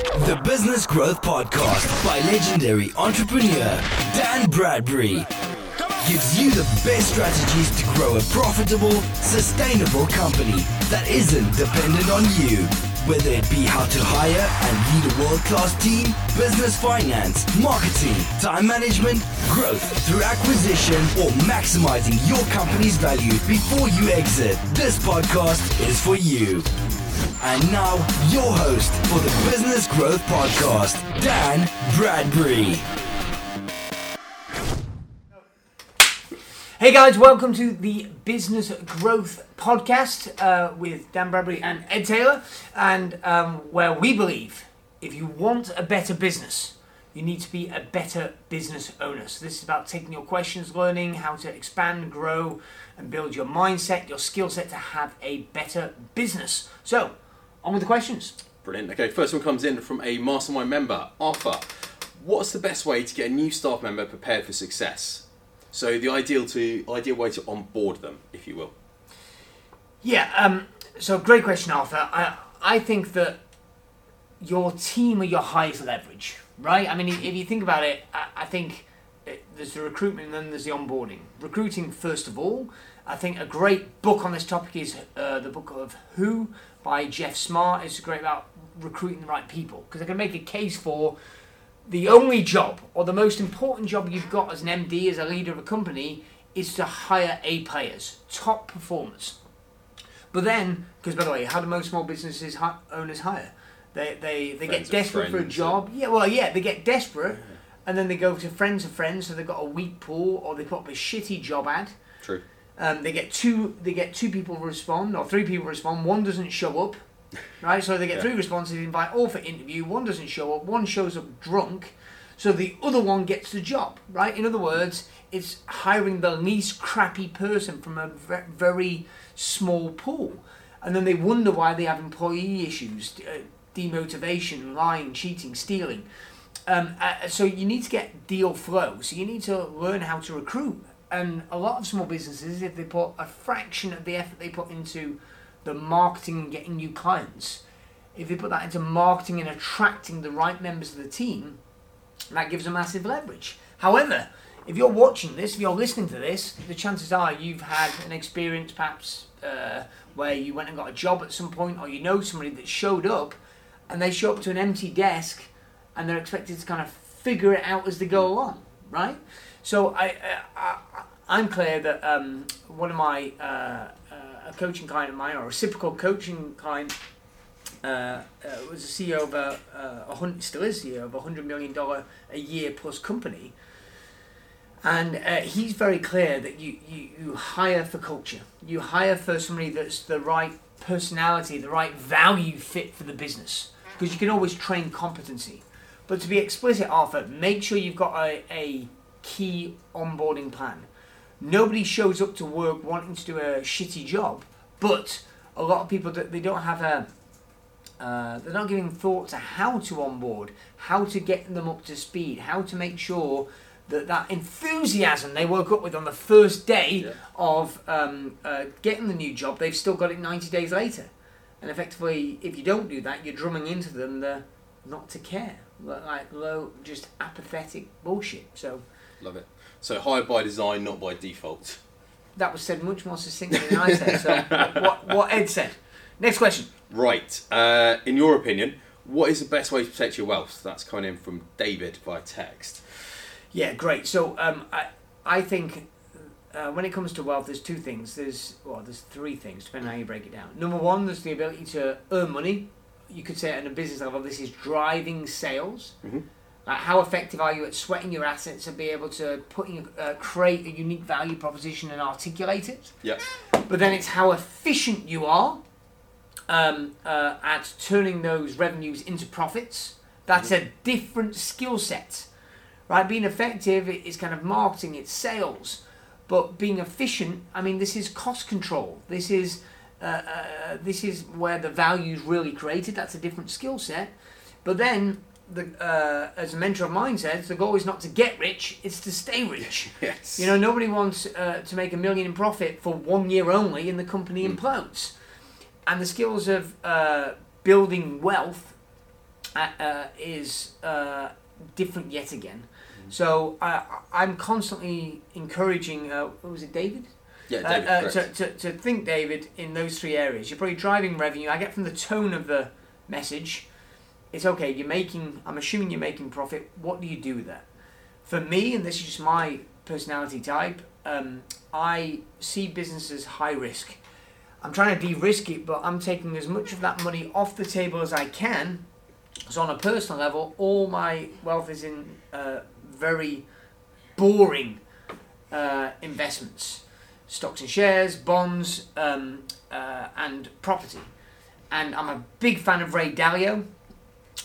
The Business Growth Podcast by legendary entrepreneur Dan Bradbury gives you the best strategies to grow a profitable, sustainable company that isn't dependent on you. Whether it be how to hire and lead a world class team, business finance, marketing, time management, growth through acquisition, or maximizing your company's value before you exit, this podcast is for you. And now, your host for the Business Growth Podcast, Dan Bradbury. Hey guys, welcome to the Business Growth Podcast uh, with Dan Bradbury and Ed Taylor, and um, where we believe if you want a better business, you need to be a better business owner. So this is about taking your questions, learning how to expand, grow, and build your mindset, your skill set to have a better business. So, on with the questions. Brilliant. Okay, first one comes in from a mastermind member, Arthur. What's the best way to get a new staff member prepared for success? So the ideal to ideal way to onboard them, if you will. Yeah, um, so great question, Arthur. I, I think that your team are your highest leverage, right? I mean, if you think about it, I, I think uh, there's the recruitment and then there's the onboarding. Recruiting, first of all, I think a great book on this topic is uh, the book of Who by Geoff Smart. It's great about recruiting the right people because I can make a case for the only job or the most important job you've got as an MD, as a leader of a company, is to hire A players, top performers. But then, because by the way, how do most small businesses hi- owners hire? They they, they get Friends desperate for a job. Yeah, well, yeah, they get desperate, and then they go to friends of friends, so they've got a weak pool, or they put up a shitty job ad. True. Um, they get two they get two people respond or three people respond. One doesn't show up, right? So they get Yeah. three responses. Invite all for interview. One doesn't show up. One shows up drunk. So the other one gets the job, right? In other words, it's hiring the least crappy person from a ve- very small pool, and then they wonder why they have employee issues, uh, demotivation, lying, cheating, stealing. Um, uh, so you need to get deal flow. So you need to learn how to recruit. And a lot of small businesses, if they put a fraction of the effort they put into the marketing and getting new clients, if they put that into marketing and attracting the right members of the team, that gives a massive leverage. However, if you're watching this, if you're listening to this, the chances are you've had an experience perhaps uh, where you went and got a job at some point, or you know somebody that showed up and they show up to an empty desk and they're expected to kind of figure it out as they go along, right? So I, I, I I'm clear that um, one of my uh, a coaching client of mine, or a reciprocal coaching client, uh, uh, was a CEO of a, uh, a hun- still is CEO of a hundred million dollar a year plus company, and uh, he's very clear that you, you you hire for culture. You hire for somebody that's the right personality, the right value fit for the business, because you can always train competency. But to be explicit, Arthur, make sure you've got a, a key onboarding plan. Nobody shows up to work wanting to do a shitty job, but a lot of people that they don't have a uh, they're not giving thought to how to onboard, how to get them up to speed, how to make sure that that enthusiasm they woke up with on the first day Yeah. of um, uh, getting the new job, they've still got it 90 days later. And effectively, if you don't do that, you're drumming into them the not to care, like low, just apathetic bullshit. So Love it. So hire by design, not by default. that was said much more succinctly than I said. So what, what Ed said. Next question. Right. Uh, in your opinion, what is the best way to protect your wealth? That's coming in from David by text. Yeah, great. So um, I I think uh, when it comes to wealth, there's two things. There's well, there's three things depending on how you break it down. Number one, there's the ability to earn money. You could say at a business level, this is driving sales. Mhm. Like how effective are you at sweating your assets and be able to put in, uh, create a unique value proposition and articulate it? Yeah. But then it's how efficient you are um, uh, at turning those revenues into profits. That's a different skill set, right? Being effective is kind of marketing, it's sales. But being efficient, I mean, this is cost control. This is uh, uh, this is where the value is really created. That's a different skill set. But then, the, uh, as a mentor of mine says, the goal is not to get rich; it's to stay rich. Yes. You know, nobody wants uh, to make a million in profit for one year only and the company Mm. implodes. And the skills of uh, building wealth uh, uh, is uh, different yet again. So I I'm constantly encouraging. Uh, what was it David? Yeah, David, uh, to, to, to think, David, in those three areas. You're probably driving revenue. I get from the tone of the message, it's okay. You're making. I'm assuming you're making profit. What do you do with that? For me, and this is just my personality type, um, I see business as high risk. I'm trying to de-risk it, but I'm taking as much of that money off the table as I can. So on a personal level, all my wealth is in uh, very boring uh, investments stocks and shares, bonds, um, uh, and property. And I'm a big fan of Ray Dalio,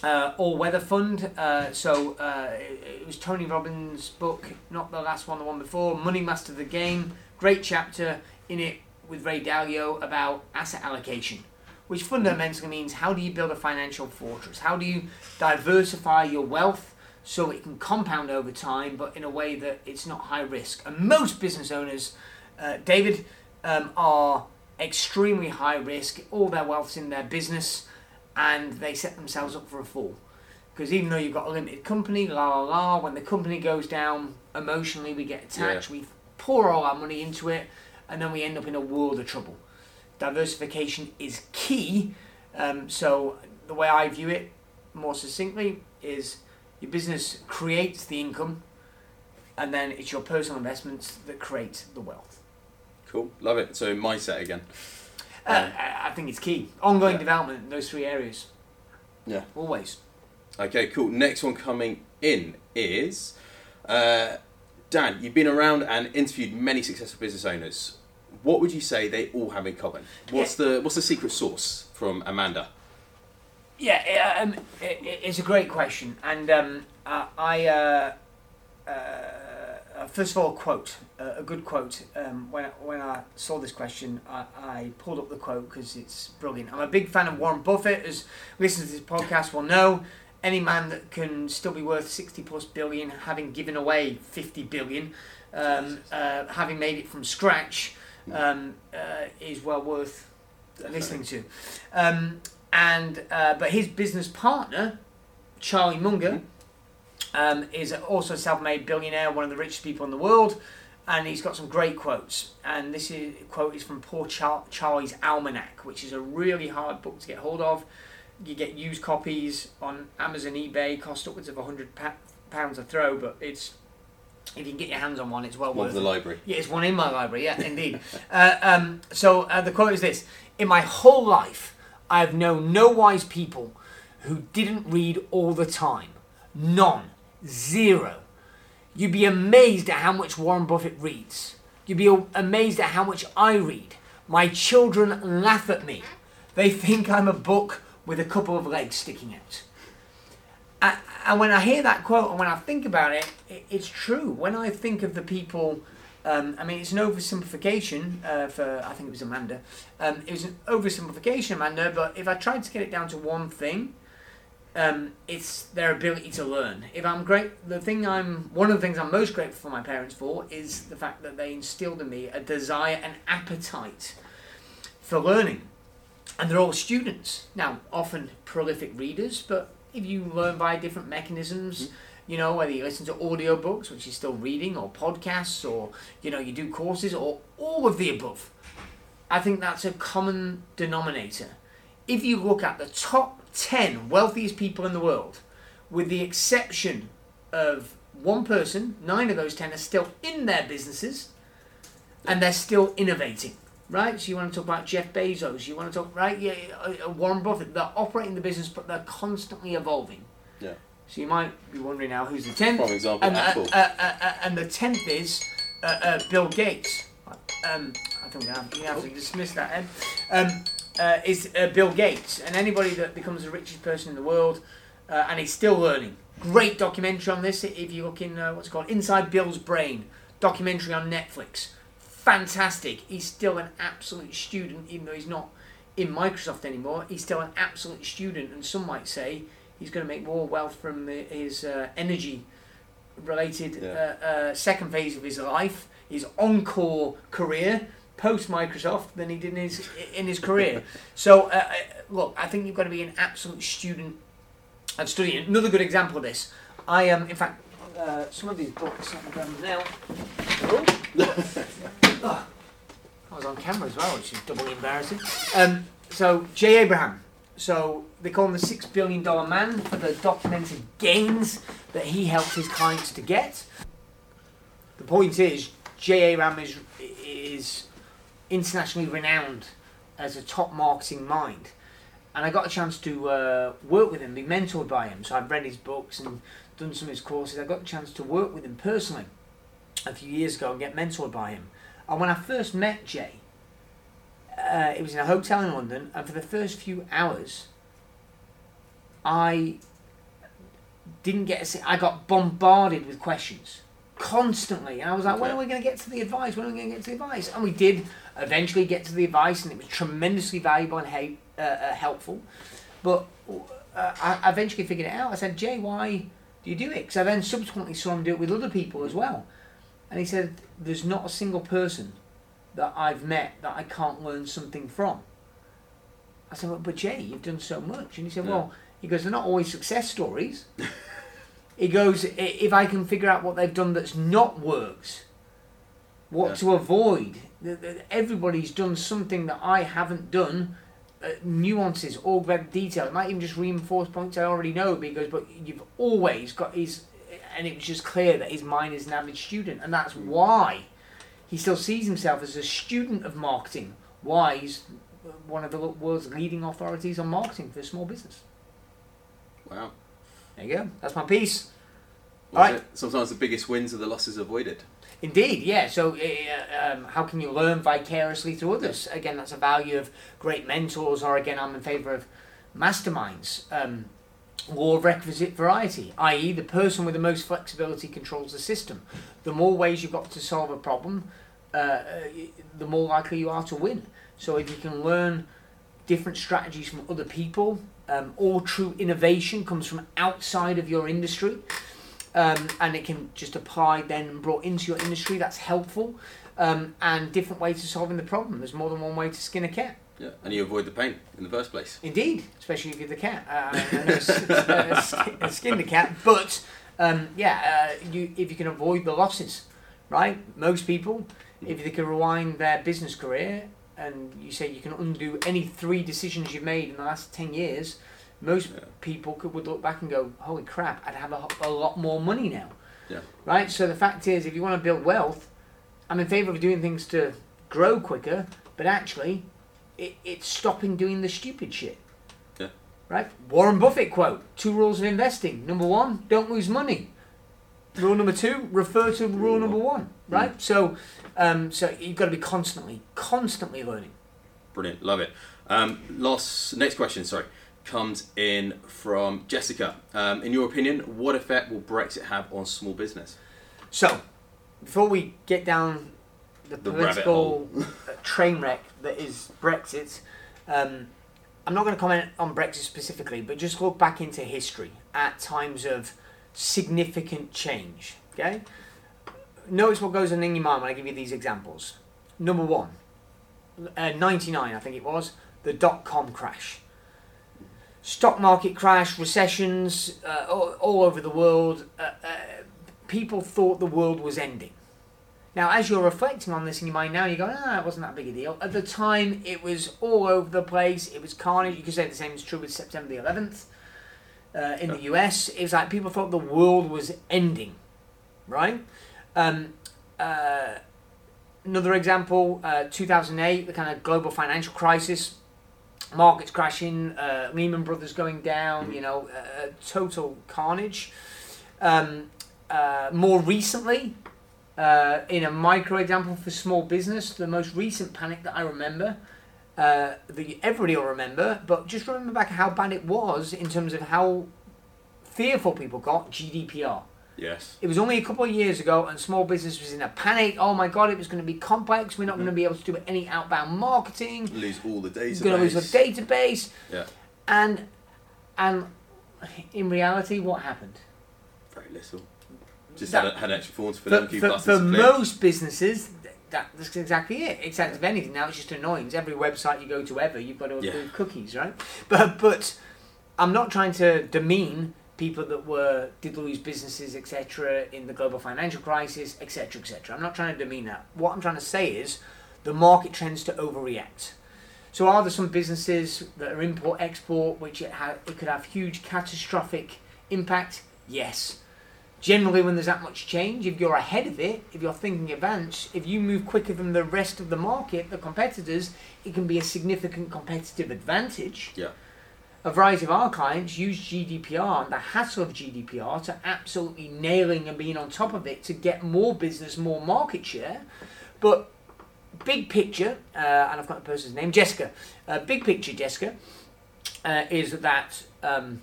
uh, All Weather Fund. Uh, so uh, it, it was Tony Robbins' book, not the last one, the one before, Money Master the Game. Great chapter in it with Ray Dalio about asset allocation, which fundamentally means how do you build a financial fortress? How do you diversify your wealth? So it can compound over time, but in a way that it's not high risk. And most business owners uh, David um, are extremely high risk. All their wealth's in their business, and they set themselves up for a fall. Because even though you've got a limited company, la la la, when the company goes down, emotionally we get attached. We pour all our money into it, and then we end up in a world of trouble. Diversification is key. Um, so the way I view it, more succinctly, is your business creates the income, and then it's your personal investments that create the wealth. Cool, love it. So mindset again. Uh, I I think it's key. Ongoing Yeah. development in those three areas. Yeah. Always. Okay, cool. Next one coming in is uh, Dan. You've been around and interviewed many successful business owners. What would you say they all have in common? What's the What's the secret sauce from Amanda? Yeah, um, it, it- it's a great question, and um, uh, I uh, uh, uh, first of all quote uh, a good quote. Um, when I, when I saw this question, I, I pulled up the quote because it's brilliant. I'm a big fan of Warren Buffett. As listeners to this podcast will know, any man that can still be worth sixty plus billion, having given away fifty billion, um, uh, having made it from scratch, um, uh, is well worth listening to. Um, and uh, but his business partner, Charlie Munger, um, is also a self-made billionaire, one of the richest people in the world, and he's got some great quotes. And this is, quote is from Poor Char- Charlie's Almanac, which is a really hard book to get hold of. You get used copies on Amazon, eBay, cost upwards of hundred pounds a throw, but it's if you can get your hands on one, it's well One worth it. the library. Yeah, it's one in my library. Yeah, indeed. uh, um, so uh, the quote is this: In my whole life, I have known no wise people who didn't read all the time. None. Zero. You'd be amazed at how much Warren Buffett reads. You'd be amazed at how much I read. My children laugh at me. They think I'm a book with a couple of legs sticking out. And when I hear that quote and when I think about it, it it's true. When I think of the people, um, I mean, it's an oversimplification uh, for, I think it was Amanda. Um, it was an oversimplification, Amanda, but if I tried to get it down to one thing, um, it's their ability to learn. If I'm great, the thing I'm, one of the things I'm most grateful for my parents for is the fact that they instilled in me a desire and appetite for learning. And they're all students. Now, often prolific readers, but if you learn by different mechanisms, you know, whether you listen to audiobooks, which is still reading, or podcasts, or, you know, you do courses, or all of the above, I think that's a common denominator. If you look at the top 10 wealthiest people in the world, with the exception of one person, nine of those 10 are still in their businesses and they're still innovating, right? So you want to talk about Jeff Bezos, you want to talk, right? Yeah, uh, uh, Warren Buffett, they're operating the business, but they're constantly evolving. Yeah. So you might be wondering now who's the 10th? Prime example, and, uh, Apple. uh, uh, uh, and the 10th is uh, uh, Bill Gates. Um, I think we have, we have to dismiss that, Ed. Um, uh, is uh, Bill Gates. And anybody that becomes the richest person in the world, uh, and he's still learning. Great documentary on this if you look in, uh, what's it called? Inside Bill's Brain. Documentary on Netflix. Fantastic. He's still an absolute student, even though he's not in Microsoft anymore. He's still an absolute student, and some might say he's going to make more wealth from his uh, energy related Yeah. uh, uh, second phase of his life, his encore career post Microsoft than he did in his in his career. so uh, uh, look, I think you've got to be an absolute student and studying. Another good example of this. I am, um, in fact, uh, some of these books. Let me grab them now. Oh. oh. I was on camera as well, which is doubly embarrassing. Um, so Jay Abraham. So they call him the six billion dollar man for the documented gains that he helped his clients to get. The point is, Jay Abraham is is internationally renowned as a top marketing mind, and I got a chance to uh, work with him, be mentored by him. So I've read his books and done some of his courses. I got a chance to work with him personally a few years ago and get mentored by him. And when I first met Jay, uh, it was in a hotel in London, and for the first few hours, I didn't get. A, I got bombarded with questions constantly, and I was like, "When are we going to get to the advice? When are we going to get to the advice?" And we did eventually get to the advice, and it was tremendously valuable and he- uh, uh, helpful. But uh, I eventually figured it out. I said, "Jay, why do you do it?" Because I then subsequently saw him do it with other people as well. And he said, There's not a single person that I've met that I can't learn something from. I said, well, But Jay, you've done so much. And he said, yeah. Well, he goes, They're not always success stories. he goes, If I can figure out what they've done that's not works, what yeah. to avoid, everybody's done something that I haven't done. Uh, nuances, augment detail. It might even just reinforce points I already know because, but you've always got his and it was just clear that his mind is an average student, and that's why he still sees himself as a student of marketing. Why he's one of the world's leading authorities on marketing for small business. Wow. There you go. That's my piece. Right. Sometimes the biggest wins are the losses avoided. Indeed, yeah. So, uh, um, how can you learn vicariously through others? Again, that's a value of great mentors, or again, I'm in favour of masterminds. Um, law of requisite variety, i.e., the person with the most flexibility controls the system. The more ways you've got to solve a problem, uh, uh, the more likely you are to win. So if you can learn different strategies from other people, um, all true innovation comes from outside of your industry, um, and it can just apply then brought into your industry. That's helpful, um, and different ways of solving the problem. There's more than one way to skin a cat. Yeah, and you avoid the pain in the first place. Indeed, especially if you're the cat. Uh, I know it's, it's, uh, skin the cat, but um, yeah, uh, you if you can avoid the losses, right? Most people, if they can rewind their business career and you say you can undo any three decisions you've made in the last ten years, most yeah. people could would look back and go, "Holy crap! I'd have a, a lot more money now." Yeah. Right. So the fact is, if you want to build wealth, I'm in favour of doing things to grow quicker, but actually it, it's stopping doing the stupid shit. Yeah. Right? Warren Buffett quote Two rules of investing. Number one, don't lose money. Rule number two, refer to rule number one. Right? Mm. So, um, so you've got to be constantly, constantly learning. Brilliant. Love it. Um, last, next question, sorry, comes in from Jessica. Um, in your opinion, what effect will Brexit have on small business? So, before we get down the, the political train wreck that is Brexit. Um, I'm not going to comment on Brexit specifically, but just look back into history at times of significant change. Okay, notice what goes on in your mind when I give you these examples. Number one, uh, 99, I think it was, the dot com crash. Stock market crash, recessions uh, all, all, over the world. Uh, uh people thought the world was ending. Now, as you're reflecting on this in your mind now, you go, ah, it wasn't that big a deal. At the time, it was all over the place. It was carnage. You could say the same is true with September the 11th uh, in the US. It was like people thought the world was ending, right? Um, uh, another example, uh, 2008, the kind of global financial crisis, markets crashing, uh, Lehman Brothers going down, you know, uh, total carnage. Um, uh, more recently, uh, in a micro example for small business, the most recent panic that I remember, uh, that everybody will remember, but just remember back how bad it was in terms of how fearful people got GDPR. Yes. It was only a couple of years ago, and small business was in a panic. Oh my god, it was going to be complex. We're not mm-hmm. going to be able to do any outbound marketing. Lose all the database. Going to lose the database. Yeah. And and in reality, what happened? Very little. Just that, had, had extra forms for, for them. For, for most businesses, that, that's exactly it. Except if anything, now it's just annoying. Every website you go to ever, you've got to approve yeah. cookies, right? But but I'm not trying to demean people that were did lose businesses, etc., in the global financial crisis, etc., etc. I'm not trying to demean that. What I'm trying to say is the market tends to overreact. So are there some businesses that are import export which it, ha- it could have huge catastrophic impact? Yes. Generally, when there's that much change, if you're ahead of it, if you're thinking advance, if you move quicker than the rest of the market, the competitors, it can be a significant competitive advantage. Yeah. A variety of our clients use GDPR and the hassle of GDPR to absolutely nailing and being on top of it to get more business, more market share. But big picture, uh, and I've got the person's name, Jessica. Uh, big picture, Jessica, uh, is that um,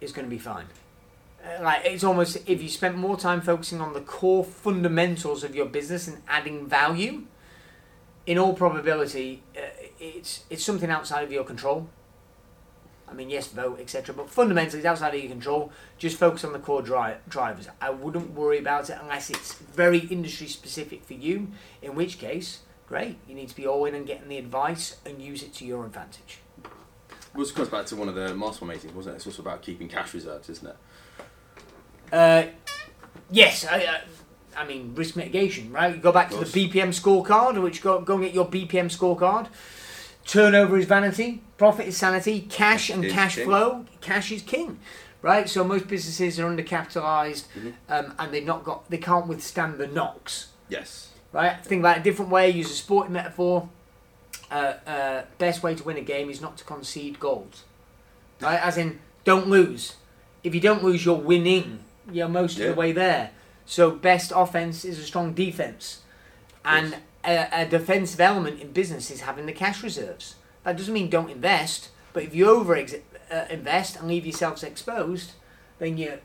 it's going to be fine. Uh, like it's almost if you spent more time focusing on the core fundamentals of your business and adding value, in all probability, uh, it's it's something outside of your control. I mean, yes, vote, etc. But fundamentally, it's outside of your control. Just focus on the core dri- drivers. I wouldn't worry about it unless it's very industry specific for you. In which case, great. You need to be all in and getting the advice and use it to your advantage. Well, this comes back to one of the mastermind meetings, wasn't it? It's also about keeping cash reserves, isn't it? Uh, yes, I, uh, I mean risk mitigation, right? You go back to the BPM scorecard, which go go and get your BPM scorecard. Turnover is vanity, profit is sanity, cash and Is cash king. flow, cash is king, right? So most businesses are undercapitalized, Mhm. um, and they've not got, they can't withstand the knocks, Yes. right? Think about it a different way. Use a sporting metaphor. Uh, uh, best way to win a game is not to concede goals, right? As in, don't lose. If you don't lose, you're winning. You're most Yeah. of the way there. So best offense is a strong defense, and a, a defensive element in business is having the cash reserves. That doesn't mean don't invest, but if you over uh, invest and leave yourselves exposed, then you're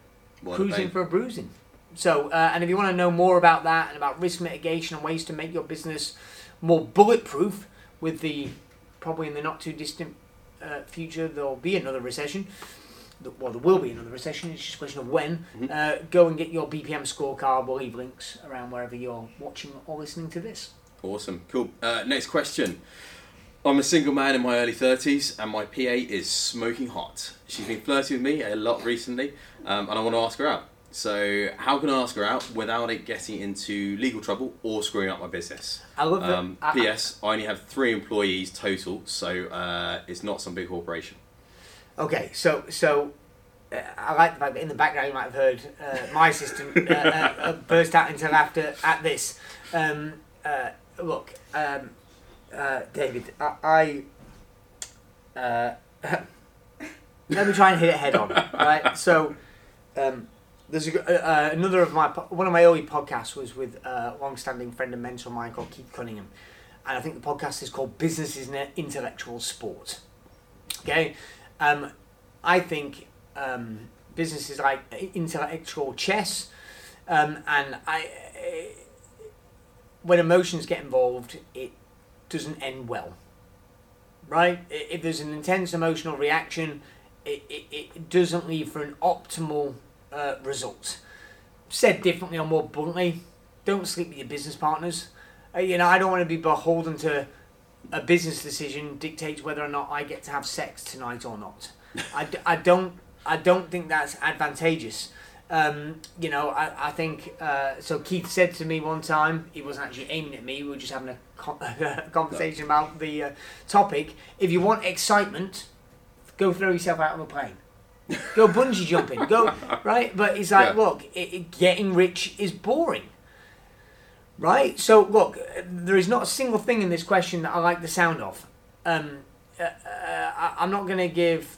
cruising for a bruising. So, uh, and if you want to know more about that and about risk mitigation and ways to make your business more bulletproof, with the probably in the not too distant uh, future there'll be another recession. Well, there will be another recession. It's just a question of when. Mhm. Uh, go and get your BPM scorecard. We'll leave links around wherever you're watching or listening to this. Awesome, cool. Uh, next question. I'm a single man in my early 30s and my PA is smoking hot. She's been flirting with me a lot recently um, and I want to ask her out. So, how can I ask her out without it getting into legal trouble or screwing up my business? I love that. Um, I- P.S. I only have three employees total, so uh, it's not some big corporation. Okay, so so uh, I like the fact that in the background you might have heard uh, my assistant uh, uh, uh, burst out into laughter at this. Um, uh, look, um, uh, David, I. I uh, let me try and hit it head on. Right, so um, there's a, uh, uh, another of my one of my early podcasts was with a long-standing friend and mentor of mine called Keith Cunningham, and I think the podcast is called "Business is an Intellectual Sport." Okay, um, I think um, business is like intellectual chess, um, and I, when emotions get involved, it doesn't end well. Right? If there's an intense emotional reaction, it, it, it doesn't leave for an optimal uh, result. Said differently or more bluntly, don't sleep with your business partners. Uh, you know, I don't want to be beholden to a business decision dictates whether or not I get to have sex tonight or not. I, d- I don't I don't think that's advantageous. Um, you know, I, I think uh, so. Keith said to me one time, he wasn't actually aiming at me. We were just having a con- conversation about the uh, topic. If you want excitement, go throw yourself out of a plane. Go bungee jumping. Go right. But it's like, Yeah. look, it, it, getting rich is boring. Right? So, look, there is not a single thing in this question that I like the sound of. Um, uh, uh, I, I'm not going to give,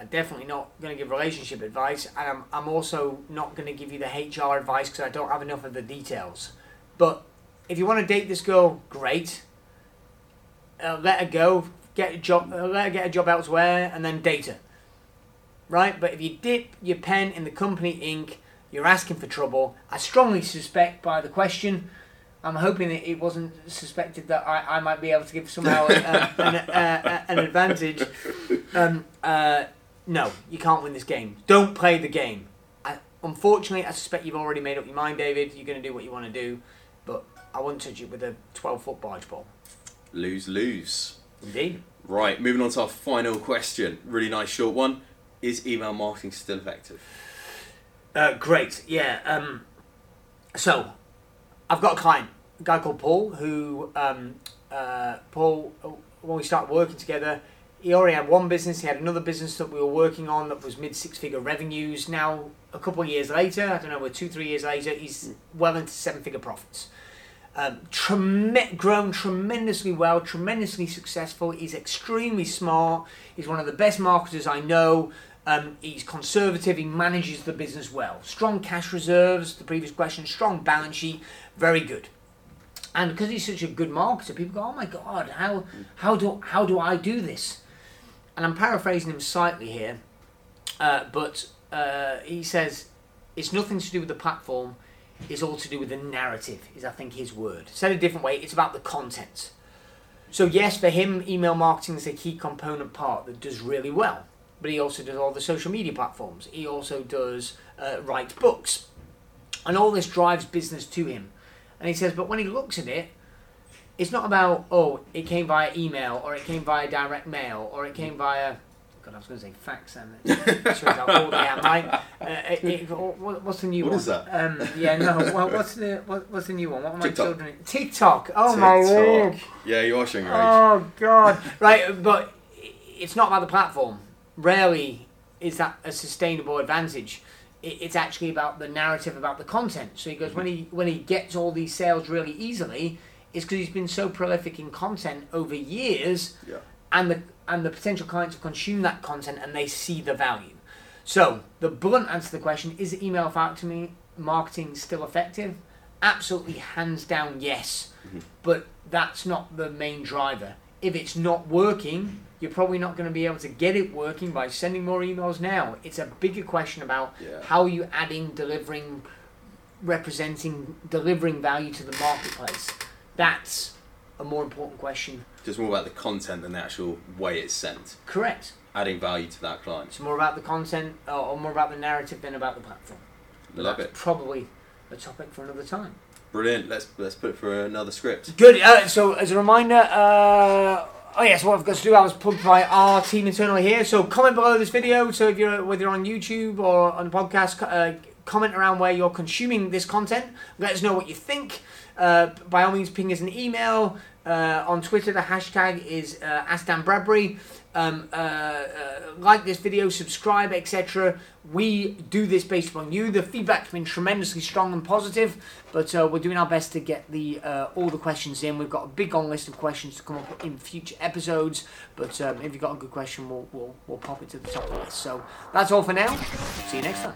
I'm definitely not going to give relationship advice, and I'm, I'm also not going to give you the HR advice because I don't have enough of the details. But if you want to date this girl, great. Uh, let her go, get a job, uh, let her get a job elsewhere, and then date her. Right? But if you dip your pen in the company ink, you're asking for trouble. I strongly suspect by the question. I'm hoping that it wasn't suspected that I, I might be able to give somehow uh, an, uh, an advantage. Um, uh, no, you can't win this game. Don't play the game. I, unfortunately, I suspect you've already made up your mind, David. You're going to do what you want to do, but I wouldn't touch it with a 12 foot barge pole. Lose, lose. Indeed. Right, moving on to our final question. Really nice short one. is email marketing still effective? Uh, great, yeah. Um, so, I've got a client, a guy called Paul, who um, uh, Paul, uh, when we started working together, he already had one business. He had another business that we were working on that was mid six figure revenues. Now, a couple of years later, I don't know, we're two, three years later, he's well into seven figure profits. Um, trem- grown tremendously well, tremendously successful. He's extremely smart. He's one of the best marketers I know. Um, he's conservative. He manages the business well. Strong cash reserves. The previous question. Strong balance sheet. Very good. And because he's such a good marketer, people go, "Oh my God, how how do how do I do this?" And I'm paraphrasing him slightly here, uh, but uh, he says it's nothing to do with the platform. It's all to do with the narrative. Is I think his word. Said a different way, it's about the content. So yes, for him, email marketing is a key component part that does really well. But he also does all the social media platforms. He also does uh, write books, and all this drives business to him. And he says, but when he looks at it, it's not about oh, it came via email or it came via direct mail or it came via. God, I was going to say fax, and it shows how I? Uh, it, it, what- what's the new What one? is that? Um, yeah, no. What, what's the what, what's the new one? What are my TikTok. children? TikTok. Oh my TikTok. lord. Yeah, you are showing your age. Oh god. right, but it's not about the platform. Rarely is that a sustainable advantage. It's actually about the narrative, about the content. So he goes when he when he gets all these sales really easily, it's because he's been so prolific in content over years, Yeah. and the and the potential clients have consumed that content and they see the value. So the blunt answer to the question is email marketing marketing still effective? Absolutely, hands down, yes. Mm-hmm. But that's not the main driver. If it's not working, you're probably not going to be able to get it working by sending more emails now. It's a bigger question about Yeah. how you adding, delivering, representing, delivering value to the marketplace. That's a more important question. Just more about the content than the actual way it's sent. Correct. Adding value to that client. It's more about the content uh, or more about the narrative than about the platform. Love that's it. Probably a topic for another time. Brilliant. Let's let's put it for another script. Good. Uh, so, as a reminder, uh, oh yes, what I've got to do, I was plugged by our team internally here. So, comment below this video. So, if you're whether you're on YouTube or on the podcast, uh, comment around where you're consuming this content. Let us know what you think. Uh, by all means, ping us an email. Uh, on Twitter, the hashtag is uh. Um, uh, uh, like this video, subscribe, etc. We do this based upon you. The feedback's been tremendously strong and positive, but uh, we're doing our best to get the uh, all the questions in. We've got a big long list of questions to come up in future episodes, but um, if you've got a good question, we'll, we'll, we'll pop it to the top of the list. So that's all for now. See you next time.